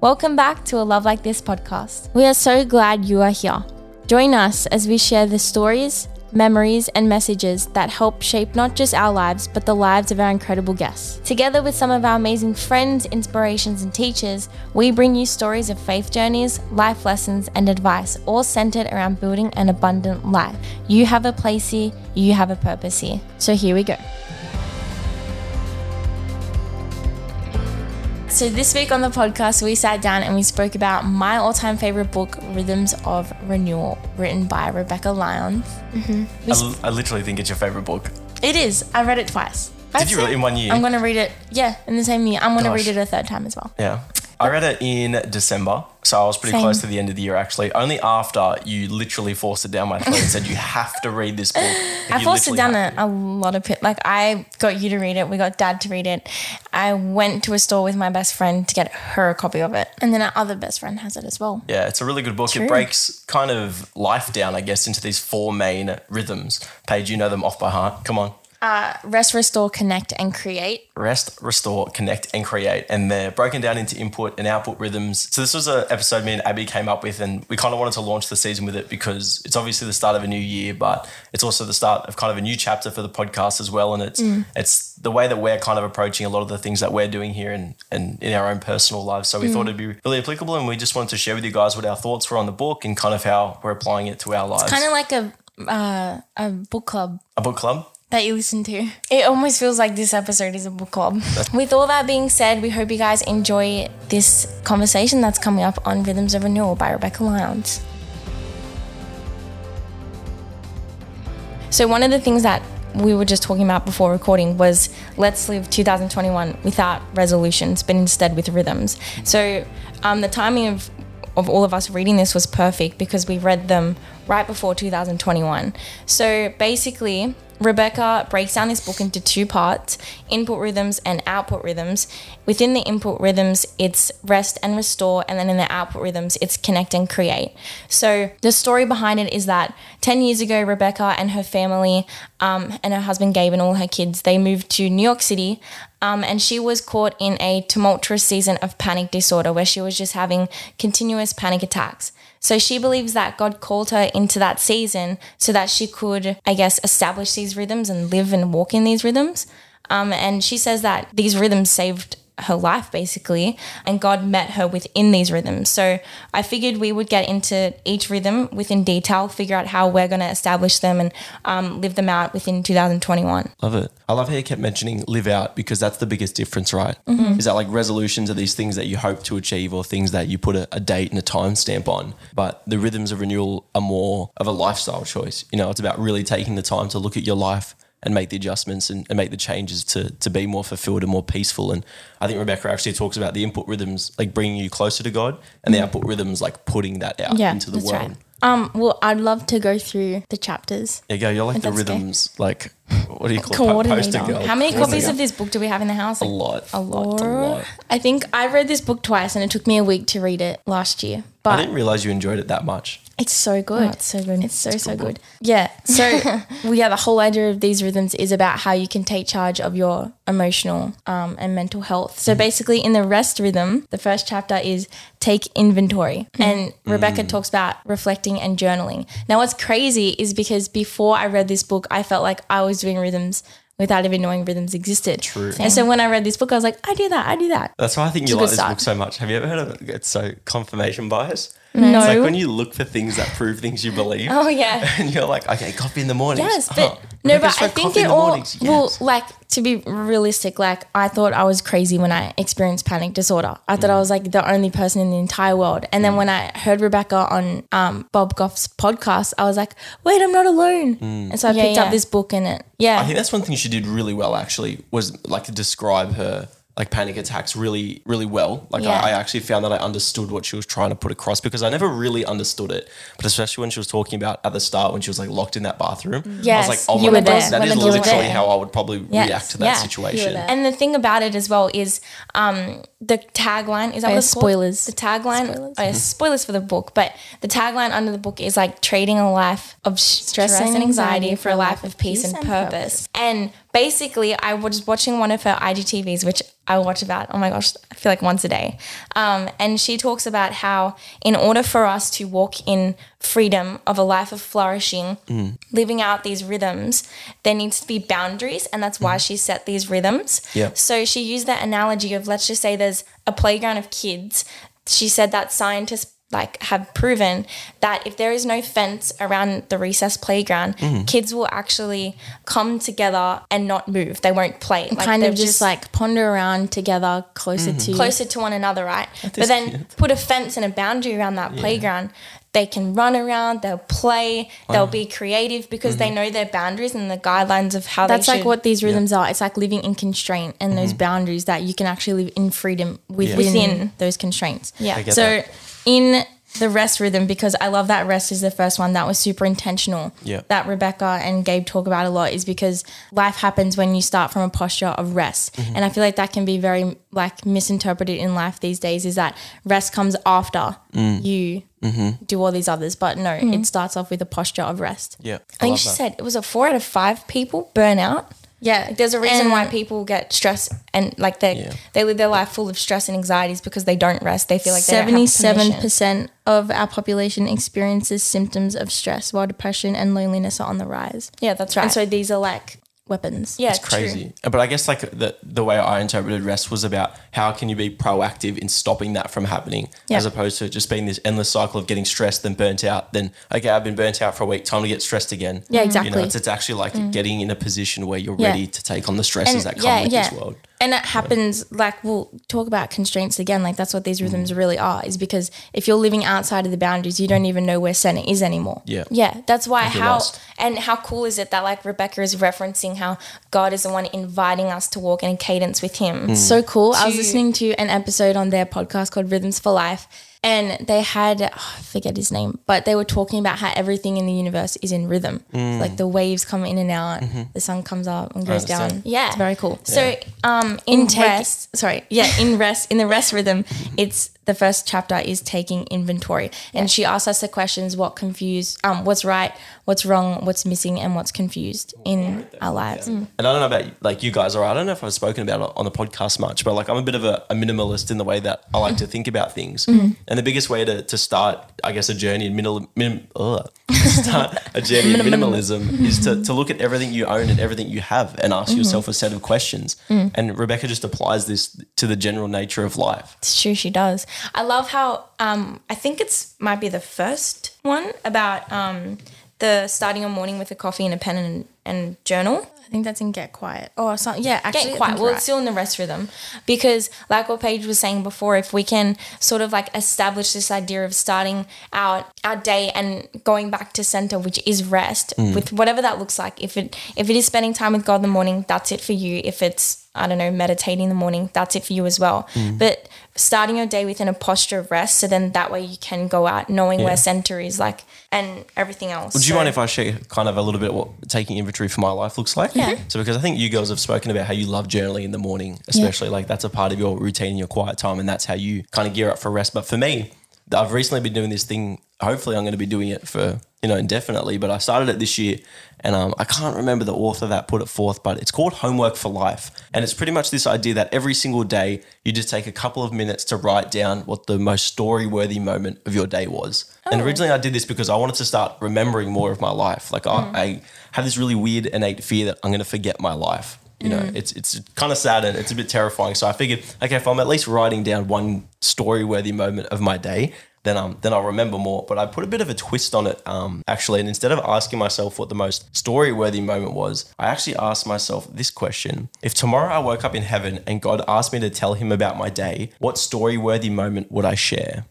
Welcome back to a Love Like This podcast. We are so glad you are here. Join us as we share the stories, memories, and messages that help shape not just our lives, but the lives of our incredible guests. Together with some of our amazing friends, inspirations, and teachers, we bring you stories of faith journeys, life lessons, and advice, all centered around building an abundant life. You have a place here, you have a purpose here. So here we go. So, this week on the podcast, we sat down and we spoke about my all time favorite book, Rhythms of Renewal, written by Rebekah Lyons. Mm-hmm. I, l- I literally think it's your favorite book. It is. I read it twice. Did you really in one year? I'm going to read it, yeah, in the same year. I'm going to read it a third time as well. Yeah. I read it in December, so I was pretty Same. close to the end of the year actually. Only after you literally forced it down my throat and said you have to read this book. I forced it down have a, lot of pit. Like I got you to read it. We got dad to read it. I went to a store with my best friend to get her a copy of it, and then our other best friend has it as well. Yeah, it's a really good book. True. It breaks kind of life down, I guess, into these four main rhythms. Paige, you know them off by heart. Come on. Uh, rest, restore, connect, and create. rest, restore, connect, and create. And they're broken down into input and output rhythms. So this was an episode me and Abby came up with, and we kind of wanted to launch the season with it because it's obviously the start of a new year, but it's also the start of kind of a new chapter for the podcast as well. And it's mm. it's the way that we're kind of approaching a lot of the things that we're doing here and and in our own personal lives. So we mm. thought it'd be really applicable, and we just wanted to share with you guys what our thoughts were on the book and kind of how we're applying it to our lives. It's kind of like a uh, a book club. a book club. That you listen to. It almost feels like this episode is a book club. With all that being said, we hope you guys enjoy this conversation that's coming up on Rhythms of Renewal by Rebekah Lyons. So, one of the things that we were just talking about before recording was let's live 2021 without resolutions, but instead with rhythms. So, um, the timing of of all of us reading this was perfect because we read them right before 2021. So basically, Rebekah breaks down this book into two parts input rhythms and output rhythms. Within the input rhythms, it's rest and restore, and then in the output rhythms, it's connect and create. So the story behind it is that 10 years ago, Rebekah and her family um, and her husband Gabe and all her kids, they moved to New York City um, and she was caught in a tumultuous season of panic disorder where she was just having continuous panic attacks. So she believes that God called her into that season so that she could, I guess, establish these rhythms and live and walk in these rhythms. Um, and she says that these rhythms saved her life basically, and God met her within these rhythms. So I figured we would get into each rhythm within detail, figure out how we're going to establish them and um, live them out within 2021. Love it. I love how you kept mentioning live out because that's the biggest difference, right? Mm-hmm. Is that like resolutions are these things that you hope to achieve or things that you put a, a date and a time stamp on. But the rhythms of renewal are more of a lifestyle choice. You know, it's about really taking the time to look at your life and make the adjustments and, and make the changes to, to be more fulfilled and more peaceful. And I think Rebekah actually talks about the input rhythms like bringing you closer to God and the output rhythms like putting that out Yeah, into the world. right. Um, well, I'd love to go through the chapters. You go. You're like the that's okay. rhythms, like, what do you call it? Poster girl. How many copies of this book do we have in the house? A lot. A lot. A lot. I think I read this book twice, and it took me a week to read it last year. But I didn't realize you enjoyed it that much. it's so oh, good. it's so good. It's so so good. Yeah. So well, yeah, the whole idea of these rhythms is about how you can take charge of your emotional um, and mental health. So mm-hmm. basically, in the rest rhythm, the first chapter is take inventory, mm-hmm. and Rebekah mm. talks about reflecting and journaling. Now, what's crazy is because before I read this book, I felt like I was doing rhythms. Without even knowing rhythms existed. True. And so when I read this book, I was like, I do that, I do that. That's why I think you a like this start. book so much. Have you ever heard of it? It's so confirmation bias. No. It's like when you look for things that prove things you believe. Oh yeah. And you're like, okay, coffee in the morning. Yes, Oh, but uh-huh. No, Rebekah's but I think it all mornings. well, like to be realistic. Like I thought I was crazy when I experienced panic disorder. I thought I Mm. was like the only person in the entire world. And then when I heard Rebekah on um, Bob Goff's podcast, I was like, wait, I'm not alone. And so I Yeah, picked yeah. up this book and it, yeah, Mm. I think that's one thing she did really well. Actually, was like to describe her like panic attacks really, really well. Like Yeah. I, I actually found that I understood what she was trying to put across because I never really understood it. But especially when she was talking about at the start when she was like locked in that bathroom, I was like, oh you my were god, there. that When is literally there. how I would probably Yes, react to that yeah, situation. And the thing about it as well is um, the tagline is that Oh, what yeah, it's called? spoilers. The tagline, Spoilers. oh, yeah, spoilers for the book, but the tagline under the book is like trading a life of stress, and anxiety for a life of peace and purpose. And basically, I was watching one of her IGTVs, which I watch about, oh my gosh, I feel like once a day. Um, and she talks about how, in order for us to walk in freedom of a life of flourishing, living out these rhythms, there needs to be boundaries. And that's why she set these rhythms. Yeah. So she used that analogy of let's just say there's a playground of kids. She said that scientists like have proven that if there is no fence around the recess playground, Mm-hmm. kids will actually come together and not move. They won't play. Like, kind of just, like ponder around together closer Mm-hmm. to closer to one another, right? But then cute. put a fence and a boundary around that playground. They can run around, they'll play, they'll be creative because they mm-hmm. know their boundaries and the guidelines of how that's they like should- what these rhythms are. It's like living in constraint and those mm-hmm. boundaries that you can actually live in freedom within, Within. those constraints. Yeah. So that. in the rest rhythm, because I love that rest is the first one that was super intentional. Yeah. That Rebekah and Gabe talk about a lot is because life happens when you start from a posture of rest. Mm-hmm. And I feel like that can be very like misinterpreted in life these days is that rest comes after Mm. you Mm-hmm. do all these others. But no, it starts off with a posture of rest. Yeah. I think she that. said it was a four out of five people burn out. Yeah. There's a reason And- why people get stressed and like they Yeah. they live their life full of stress and anxieties because they don't rest. They feel like they don't have Seventy-seven permission. percent of our population experiences symptoms of stress, while depression and loneliness are on the rise. Yeah, that's right. And so these are like weapons. yeah, It's crazy. Uh, but I guess like the the way I interpreted rest was about how can you be proactive in stopping that from happening, Yeah. as opposed to just being this endless cycle of getting stressed, then burnt out, then okay, I've been burnt out for a week, time to get stressed again. Yeah, mm-hmm. You exactly. know, it's, it's actually like mm. getting in a position where you're Yeah. ready to take on the stresses And- that come yeah, with yeah. this world. And that happens like we'll talk about constraints again. Like that's what these rhythms really are, is because if you're living outside of the boundaries, you don't even know where center is anymore. Yeah. Yeah, that's why feel how lost. and how cool is it that like Rebekah is referencing how God is the one inviting us to walk in a cadence with Him. Mm. So cool. I was listening to an episode on their podcast called Rhythms for Life. And they had, oh, I forget his name, but they were talking about how everything in the universe is in rhythm. Like the waves come in and out, the sun comes up and goes down. Yeah. It's very cool. So um in Intake- rest, sorry, yeah, in rest, in the rest rhythm, it's the first chapter is taking inventory, and she asks us the questions: what confused, um, what's right, what's wrong, what's missing, and what's confused in our lives. And I don't know about like you guys, or I don't know if I've spoken about it on the podcast much, but like I'm a bit of a, a minimalist in the way that I like to think about things. And the biggest way to, to start, I guess, a journey in minimal, minim, ugh, start a journey of minimalism is to, to look at everything you own and everything you have and ask yourself a set of questions. And Rebekah just applies this to the general nature of life. It's true, she does. I love how um, I think it's might be the first one about um, the starting a morning with a coffee and a pen and, and journal. I think that's in Get Quiet. Oh, something. Yeah, actually, Get quiet. Well, you're it's still in the rest rhythm because, like what Paige was saying before, if we can sort of like establish this idea of starting out our day and going back to center, which is rest, mm. with whatever that looks like. If it if it is spending time with God in the morning, that's it for you. If it's I don't know, meditating in the morning, that's it for you as well. Mm. But starting your day within a posture of rest, so then that way you can go out knowing where center is, like, and everything else. Would you mind if I share kind of a little bit what taking inventory for my life looks like? Yeah. So because I think you girls have spoken about how you love journaling in the morning, especially like that's a part of your routine, your quiet time, and that's how you kind of gear up for rest. But for me, I've recently been doing this thing. Hopefully, I'm going to be doing it for you know indefinitely. But I started it this year, and um, I can't remember the author that put it forth, but it's called Homework for Life, and it's pretty much this idea that every single day you just take a couple of minutes to write down what the most story-worthy moment of your day was. And originally, I did this because I wanted to start remembering more of my life. Like I, I have this really weird innate fear that I'm going to forget my life. You know, it's it's kind of sad and it's a bit terrifying. So I figured, okay, if I'm at least writing down one story-worthy moment of my day, then um then I'll remember more. But I put a bit of a twist on it, um, actually. And instead of asking myself what the most story-worthy moment was, I actually asked myself this question: If tomorrow I woke up in heaven and God asked me to tell Him about my day, what story-worthy moment would I share?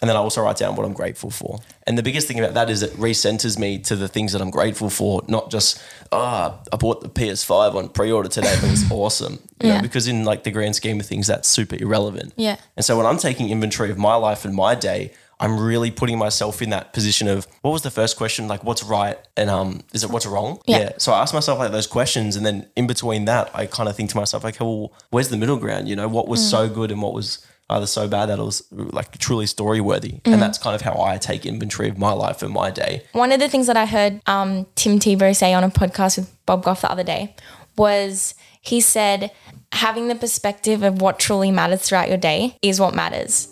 And then I also write down what I'm grateful for. And the biggest thing about that is it recenters me to the things that I'm grateful for, not just, ah, I bought the PS5 on pre-order today. It was awesome. You Yeah. know, because in like the grand scheme of things, that's super irrelevant. Yeah. And so when I'm taking inventory of my life and my day, I'm really putting myself in that position of what was the first question? Like what's right and um is it what's wrong? Yeah. So I ask myself like those questions and then in between that I kind of think to myself, like, well, where's the middle ground? You know, what was so good and what was either so bad that it was like truly story worthy. And that's kind of how I take inventory of my life and my day. One of the things that I heard um, Tim Tebow say on a podcast with Bob Goff the other day was he said having the perspective of what truly matters throughout your day is what matters.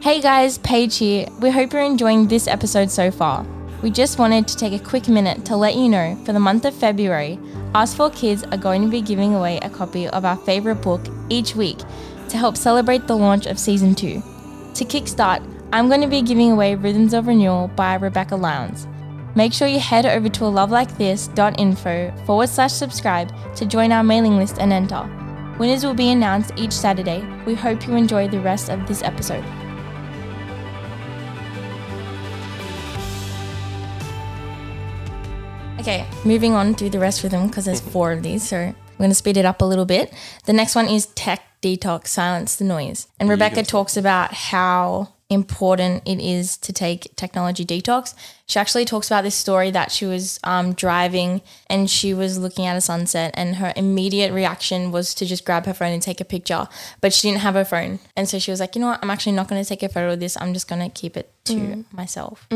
Hey guys, Paige here. We hope you're enjoying this episode so far. We just wanted to take a quick minute to let you know for the month of February, Us for Kids are going to be giving away a copy of our favorite book each week to help celebrate the launch of season 2. To kickstart, I'm going to be giving away Rhythms of Renewal by Rebekah Lyons. Make sure you head over to a lovelikethis.info forward slash subscribe to join our mailing list and enter. Winners will be announced each Saturday. We hope you enjoy the rest of this episode. Okay, moving on through the rest of them because there's four of these, so going to speed it up a little bit. The next one is tech detox, silence the noise. And Rebekah talks about how important it is to take technology detox. She actually talks about this story that she was um, driving and she was looking at a sunset, and her immediate reaction was to just grab her phone and take a picture, but she didn't have her phone. And so she was like, you know what, I'm actually not going to take a photo of this. I'm just going to keep it to myself.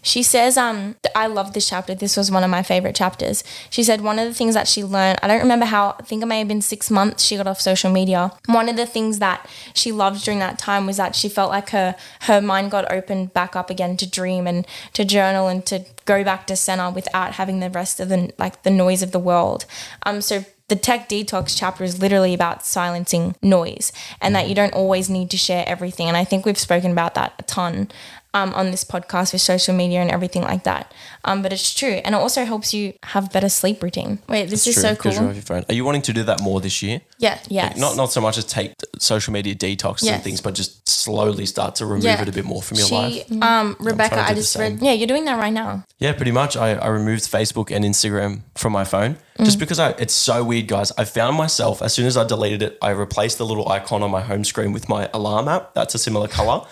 She says, um, I love this chapter. This was one of my favorite chapters. She said one of the things that she learned, I don't remember how, I think it may have been six months she got off social media. One of the things that she loved during that time was that she felt like her her mind got opened back up again to dream and to journal and to go back to center without having the rest of the like the noise of the world. Um, so the tech detox chapter is literally about silencing noise and that you don't always need to share everything. And I think we've spoken about that a ton um, on this podcast with social media and everything like that. Um, but it's true. And it also helps you have better sleep routine. Wait, this is True, so 'cause you're cool. off your phone. Are you wanting to do that more this year? Yeah, yes. Not not so much as take social media detox Yes. and things, but just slowly start to remove Yeah. it a bit more from your she, life. um, Rebekah, I just read. Yeah, you're doing that right now. Yeah, pretty much. I, I removed Facebook and Instagram from my phone just because I it's so weird, guys. I found myself as soon as I deleted it, I replaced the little icon on my home screen with my alarm app. That's a similar color.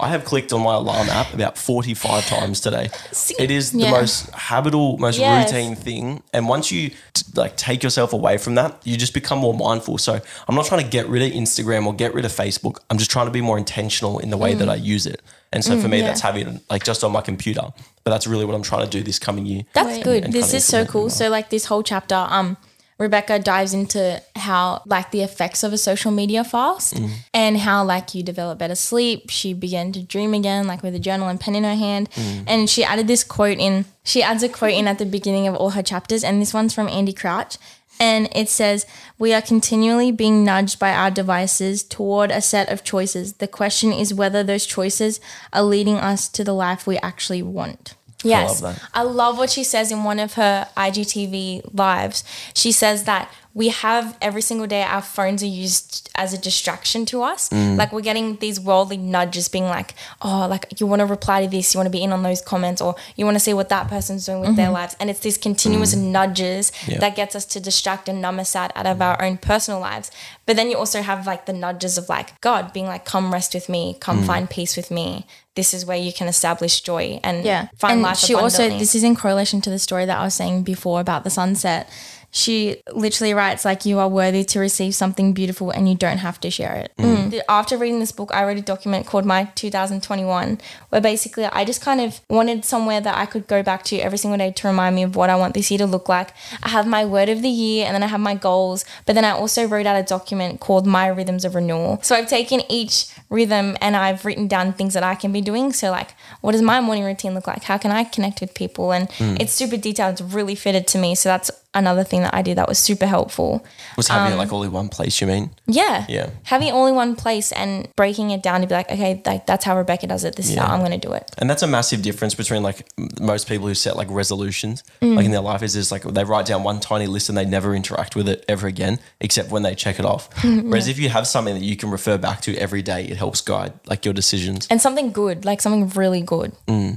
I have clicked on my alarm app about 45 times today. It is the Yeah. most habitual, most Yes. routine thing. And once you t- like take yourself away from that, you just become more mindful. So I'm not trying to get rid of Instagram or get rid of Facebook. I'm just trying to be more intentional in the way that I use it. And so for me, Mm. yeah. that's having it like just on my computer. But that's really what I'm trying to do this coming year. That's good. and this is so cool. So like this whole chapter, um, Rebekah dives into how like the effects of a social media fast Mm. and how like you develop better sleep. She began to dream again, like with a journal and pen in her hand. Mm. And she added this quote in. She adds a quote in at the beginning of all her chapters, and this one's from Andy Crouch. And it says, We are continually being nudged by our devices toward a set of choices. The question is whether those choices are leading us to the life we actually want. Yes. love that. I love what she says in one of her IGTV lives. She says that we have every single day our phones are used as a distraction to us. Mm. Like we're getting these worldly nudges being like, oh, like you want to reply to this, you want to be in on those comments, or you want to see what that person's doing with their lives. And it's these continuous nudges Mm. Yeah. that gets us to distract and numb us out, out of our own personal lives. But then you also have like the nudges of like God being like, come rest with me, Mm. come find peace with me. This is where you can establish joy and Yeah. find and life she also this is in correlation to the story that I was saying before about the sunset. She literally writes like you are worthy to receive something beautiful and you don't have to share it. Mm. The- After reading this book, I read a document called My 2021, where basically I just kind of wanted somewhere that I could go back to every single day to remind me of what I want this year to look like. I have my word of the year and then I have my goals, but then I also wrote out a document called My Rhythms of Renewal. So I've taken each rhythm and I've written down things that I can be doing. So, like, what does my morning routine look like? How can I connect with people? And mm. it's super detailed, it's really fitted to me. So, that's another thing that I did that was super helpful. Was having it like all in one place, you mean? Yeah. Yeah. Having it all in one place and breaking it down to be like, okay, like that's how Rebekah does it. This is how I'm going to do it. And that's a massive difference between like most people who set like resolutions, Mm. like in their life, is just like they write down one tiny list and they never interact with it ever again, except when they check it off. Whereas if you have something that you can refer back to every day, it helps guide like your decisions. And something good, like something really good.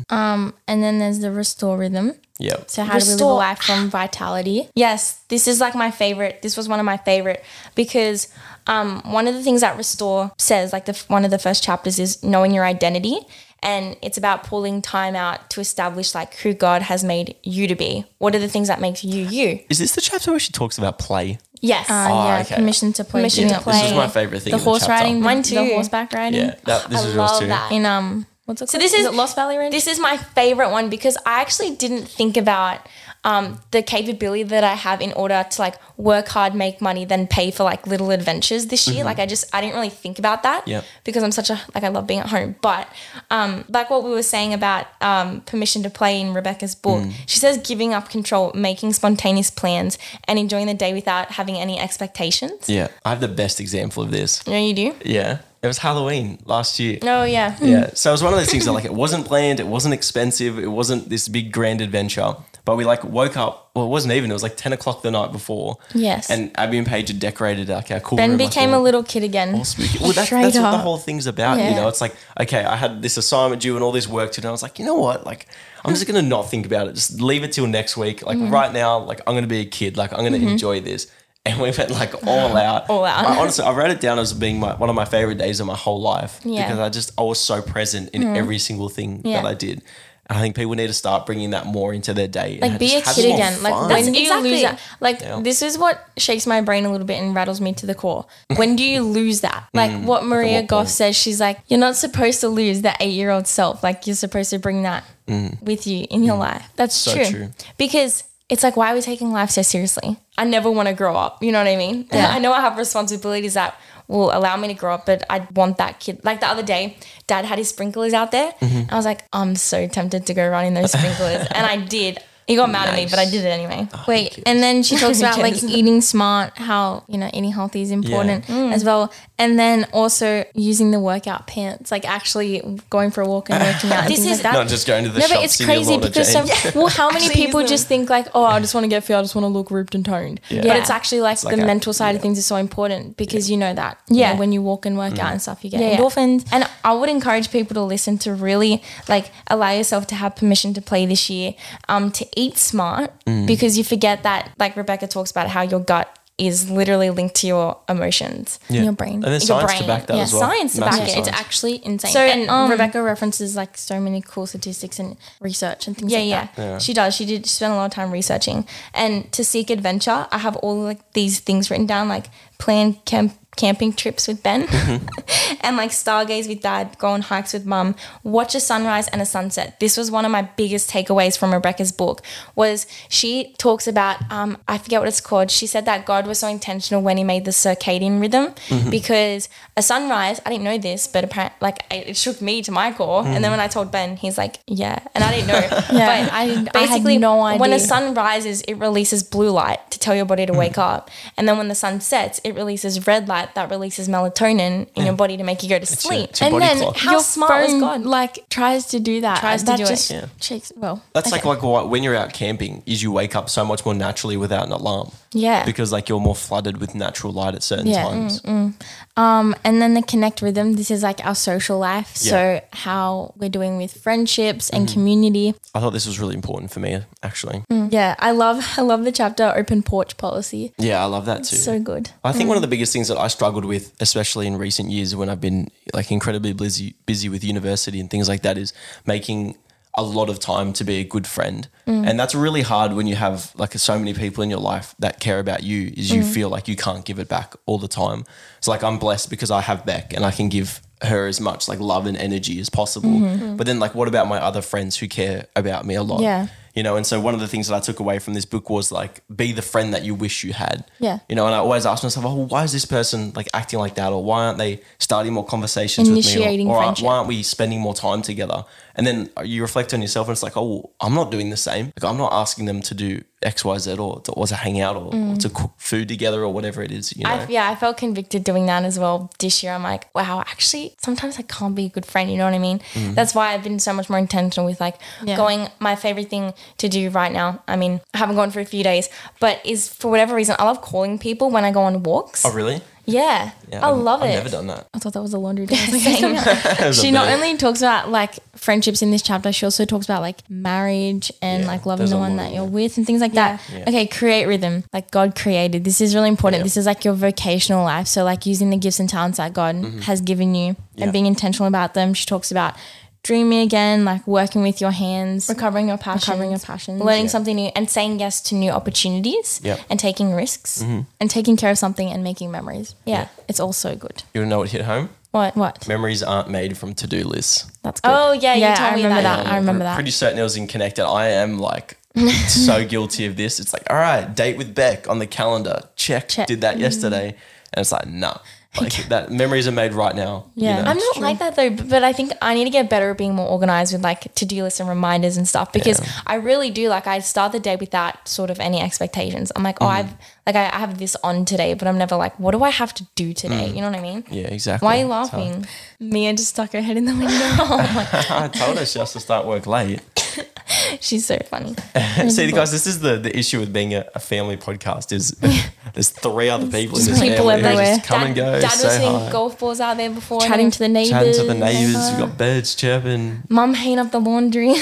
Um, and then there's the restore rhythm. Yeah. So how do we live a life from vitality? Yes, this is like my favorite. This was one of my favorite because um, one of the things that Restore says, like the one of the first chapters, is knowing your identity, and it's about pulling time out to establish like who God has made you to be. What are the things that makes you you? Is this the chapter where she talks about play? Yes. Uh, Oh, yeah, okay. permission to play. Permission doing to play. This is my favorite thing. The in horse the riding, the, Mine the horseback riding. Yeah, that, this I is yours love too. that. In um, what's it called? So this is, it Lost Valley Range. This is my favorite one because I actually didn't think about um, the capability that I have in order to like work hard, make money, then pay for like little adventures this year. Like I just I didn't really think about that Yep. because I'm such a like I love being at home. But um, like what we were saying about um, permission to play in Rebekah's book, she says giving up control, making spontaneous plans, and enjoying the day without having any expectations. Yeah. I have the best example of this. Yeah, you do. Yeah. It was Halloween last year. Oh yeah. Yeah. So it was one of those things that like it wasn't planned, it wasn't expensive, it wasn't this big grand adventure. But we like woke up. Well, it wasn't even. It was like ten o'clock the night before. Yes. And Abby and Paige had decorated like our cool Ben room. like, became all- a little kid again. all spooky. Well, that's, that's what the whole thing's about. You know, it's like okay, I had this assignment due and all this work to do. And I was like, you know what? Like, I'm just gonna not think about it. Just leave it till next week. Like Mm-hmm. right now, like I'm gonna be a kid. Like I'm gonna enjoy this. And we went like all out. All out. I, honestly, I wrote it down as being my, one of my favorite days of my whole life Yeah. Because I just I was so present in mm-hmm. every single thing Yeah. that I did. And I think people need to start bringing that more into their day. like and be a kid more again. Like when That's do you exactly- lose that? Like Yeah. this is what shakes my brain a little bit and rattles me to the core. When do you lose that? Mm, like what Maria what Goff point? says, she's like, you're not supposed to lose that eight year old self. Like you're supposed to bring that mm. with you in your mm. life. That's So true. true. Because it's like, why are we taking life so seriously? I never want to grow up. You know what I mean? Yeah. I know I have responsibilities that will allow me to grow up, but I want that kid. Like the other day, dad had his sprinklers out there. And I was like, I'm so tempted to go run in those sprinklers. and I did. He got mad at me, but I did it anyway. Wait, and then she talks about like eating smart, how you know eating healthy is important Mm. as well, and then also using the workout pants, like actually going for a walk and working out. and This things is- like that. not just going to the no, shops. but it's crazy because so, well, how many Actually people use just think like, oh, I just want to get fit, I just want to look ripped and toned. But Yeah. it's actually like like the a- mental side of things is so important because you know that. you Yeah. know, when you walk and work out and stuff, you get Yeah, yeah. endorphins. And I would encourage people to listen to really like allow yourself to have permission to play this year, um, to eat smart because you forget that, like Rebekah talks about, how your gut is literally linked to your emotions. Yeah. your brain. And there's Your science to back that Yeah, as well. science to back it. It's actually insane. So, and um, Rebekah references like so many cool statistics and research and things Yeah, like yeah, that. She does. She did spend a lot of time researching. And to seek adventure, I have all like these things written down, like plan camp camping trips with Ben and like stargaze with dad, go on hikes with mum, watch a sunrise and a sunset. This was one of my biggest takeaways from Rebekah's book was she talks about um, I forget what it's called. She said that God was so intentional when he made the circadian rhythm because a sunrise, I didn't know this, but apparently like it it shook me to my core. And then when I told Ben, he's like, Yeah. And I didn't know. Yeah, but I- I had basically no when idea. the sun rises, it releases blue light to tell your body to Mm. wake up. And then when the sun sets, it releases red light that releases melatonin in your mm. body to make you go to your- sleep. it's your and then clock. How your smart was phone, God? Like tries to do that. Tries to that do it. just Yeah. shakes. Well, That's okay. like like what, when you're out camping, is you wake up so much more naturally without an alarm. Yeah. Because like you're more flooded with natural light at certain Yeah. times. Um, and then the connect rhythm. This is like our social life. Yeah. So how we're doing with friendships and Mm-hmm. community. I thought this was really important for me, actually. Yeah, I love I love the chapter open porch policy. Yeah, I love that too. So good. I think one of the biggest things that I struggled with, especially in recent years when I've been like incredibly busy busy with university and things like that, is making a lot of time to be a good friend. Mm. And that's really hard when you have like so many people in your life that care about you is you mm. feel like you can't give it back all the time. It's like I'm blessed because I have Beck and I can give her as much like love and energy as possible. Mm-hmm. Mm. But then like what about my other friends who care about me a lot? Yeah. You know, and so one of the things that I took away from this book was like be the friend that you wish you had. Yeah. You know, and I always ask myself, oh, why is this person like acting like that? Or why aren't they starting more conversations Initiating with me? Or, or friendship. why aren't we spending more time together? And then you reflect on yourself and it's like, oh, I'm not doing the same. Like, I'm not asking them to do X, Y, Z or to, or to hang out or, or to cook food together or whatever it is, you know? Mm. I, yeah, I felt convicted doing that as well this year. I'm like, wow, actually, sometimes I can't be a good friend. You know what I mean? Mm. That's why I've been so much more intentional with like Yeah. going. My favorite thing to do right now, I mean, I haven't gone for a few days, but is for whatever reason, I love calling people when I go on walks. oh, really? Yeah, I I've- love I've it. never done that. I thought that was a laundry day. Same. she not only talks about like friendships in this chapter, she also talks about like marriage and Yeah, like loving the one that you're with and things like that. Yeah. Okay, create rhythm. Like God created. This is really important. Yeah. This is like your vocational life. So like using the gifts and talents that God has given you Mm-hmm. Yeah. and being intentional about them. She talks about dreaming again, like working with your hands, Recovering your passion, recovering your passions, learning something new, and saying yes to new opportunities, Yep. and taking risks. Mm-hmm. and taking care of something and making memories. Yeah, it's all so good. You know what hit home? What? What? Memories aren't made from to do lists. That's good. Oh yeah, you told I me remember that. that. I remember that. Pretty certain it was in Connected. I am like so guilty of this. It's like, all right, date with Beck on the calendar. Check. Check. Did that mm. yesterday. And it's like, nah. Like that memories are made right now. you Yeah. know? I'm not like that though, but I think I need to get better at being more organized with like to do lists and reminders and stuff because I really do like I start the day without sort of any expectations. I'm like, oh, Mm. I've like I have this on today, but I'm never like, what do I have to do today? You know what I mean? Mm. yeah, exactly. Why are you laughing? Mia just stuck her head in the window. I told her she has to start work late. She's so funny. See, guys, this is the, the issue with being a, a family podcast is there's three other people in this people family who everywhere. just come and go, Dad say was seeing hi, golf balls out there before. Chatting to the neighbors. chatting to the neighbours. We've got birds chirping. Mum hanging up the laundry.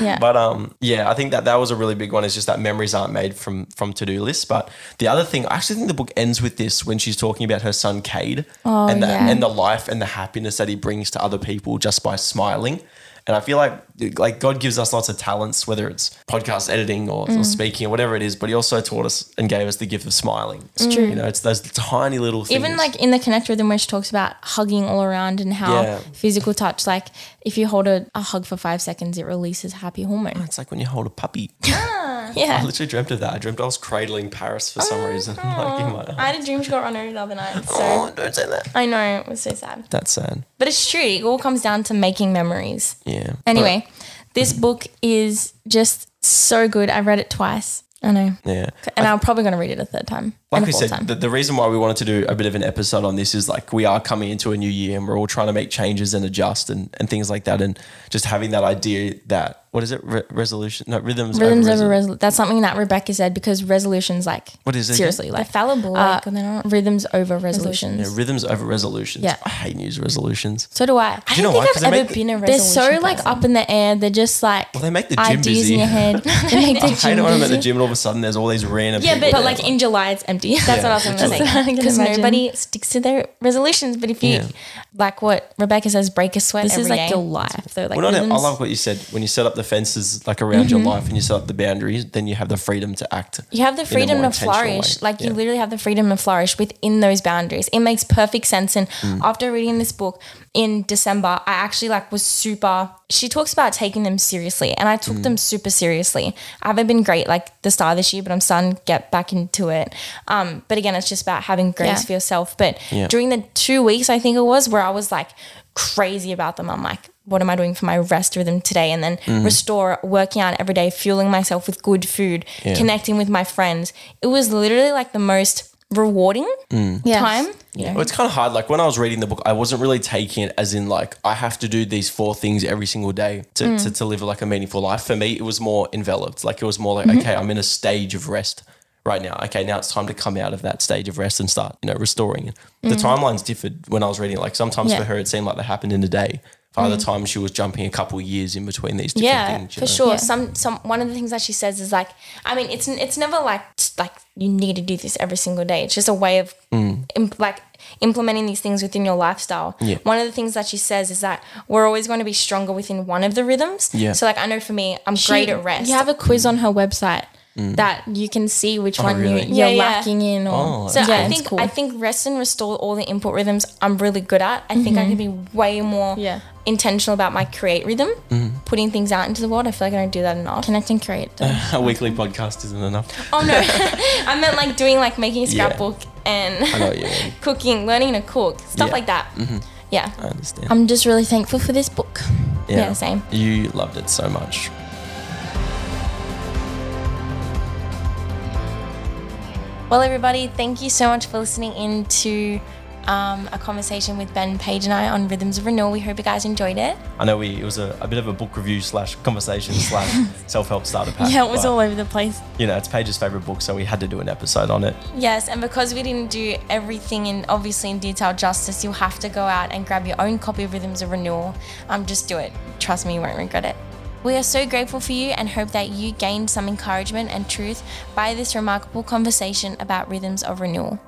Yeah. But um, yeah, I think that that was a really big one. Is just that memories aren't made from from to do lists. But the other thing, I actually think the book ends with this when she's talking about her son Cade Oh, and the, yeah. and the life and the happiness that he brings to other people just by smiling. And I feel like like God gives us lots of talents, whether it's podcast editing or, Mm. or speaking or whatever it is. But He also taught us and gave us the gift of smiling. It's true. You know, it's those tiny little things. Even like in the Connect Rhythm where she talks about hugging all around and how Yeah. physical touch, like if you hold a, a hug for five seconds, it releases happy hormone. it's like when you hold a puppy. Yeah. I literally dreamt of that. I dreamt I was cradling Paris for some reason. like I had a dream she got run over the other night. So Oh, don't say that. I know it was so sad. That's sad. But it's true. It all comes down to making memories. Yeah. Anyway, this book is just so good. I read it twice. I know. Yeah. And I'm probably going to read it a third time. Like we said, time. the, the reason why we wanted to do a bit of an episode on this is like we are coming into a new year and we're all trying to make changes and adjust and, and things like that. And just having that idea that, what is it? Re- resolution? No, rhythms. Rhythms over resolution. resolution. That's something that Rebekah said because resolutions, like, What is it again? seriously, like, fallible. Uh, Like, they're not rhythms over resolutions. Yeah, rhythms over resolutions. Yeah. I hate news resolutions. So do I. I you don't know why? I've they ever make- been a They're resolution. so like up in the air. They're just like Well, they make the gym ideas busy. in your head. they make the I hate gym it when I'm at the gym and all of a sudden there's all these random Yeah, people but, like in July it's empty. That's what I was going to say. Because imagine. nobody sticks to their resolutions. But if you, Yeah. like what Rebekah says, break a sweat this is like your life. though. like well, no, no, I rhythms- love what you said. When you set up the fences like around your life and you set up the boundaries, then you have the freedom to act. You have the freedom to flourish. way. Like you literally have the freedom to flourish within those boundaries. It makes perfect sense. And Mm. after reading this book in December, I actually like was super. She talks about taking them seriously, and I took Mm. them super seriously. I haven't been great like the start of this year, but I'm starting to get back into it. Um, but again, it's just about having grace Yeah. for yourself. But Yeah. during the two weeks, I think it was where I was like crazy about them. I'm like, what am I doing for my rest rhythm today? And then Mm. restore, working out every day, fueling myself with good food, Yeah. connecting with my friends. It was literally like the most rewarding Yes. time. You know? Well, it's kind of hard. Like when I was reading the book, I wasn't really taking it as in like I have to do these four things every single day to, Mm. to, to live like a meaningful life. For me, it was more enveloped. Like it was more like, Mm-hmm. okay, I'm in a stage of rest right now. Okay, now it's time to come out of that stage of rest and start, you know, restoring it. The Mm. timelines differed when I was reading it. Like sometimes Yeah. for her, it seemed like they happened in a day. For the time she was jumping a couple of years in between these different Mm. yeah, things. for know? sure. Yeah. Some some one of the things that she says is like, I mean, it's it's never like like you need to do this every single day. It's just a way of im- like implementing these things within your lifestyle. Mm. Yeah. One of the things that she says is that we're always going to be stronger within one of the rhythms. Yeah. So like I know for me, I'm She- great at rest. You have a quiz on her website that you can see which one Mm. Oh, really? you, you're Yeah, yeah. lacking in. Or, Oh, So that's I think cool. I think rest and restore all the input rhythms I'm really good at. I think I can be way more Yeah. intentional about my create rhythm, Mm-hmm. putting things out into the world. I feel like I don't do that enough. connect and create. a weekly podcast isn't enough. Oh no, I meant like doing like making a Yeah. scrapbook and I know what you mean. cooking, learning to cook, stuff Yeah. Mm-hmm. like that. Yeah. I understand. I'm just really thankful for this book. yeah, same. You loved it so much. Well, everybody, thank you so much for listening in to um, a conversation with Ben Paige and I on Rhythms of Renewal. We hope you guys enjoyed it. I know we it was a, a bit of a book review slash conversation slash self help starter pack. Yeah, it was all over the place. You know, it's Paige's favorite book, so we had to do an episode on it. Yes, and because we didn't do everything in obviously in detail justice, you'll have to go out and grab your own copy of Rhythms of Renewal. Um, just do it. Trust me, you won't regret it. We are so grateful for you and hope that you gained some encouragement and truth by this remarkable conversation about rhythms of renewal.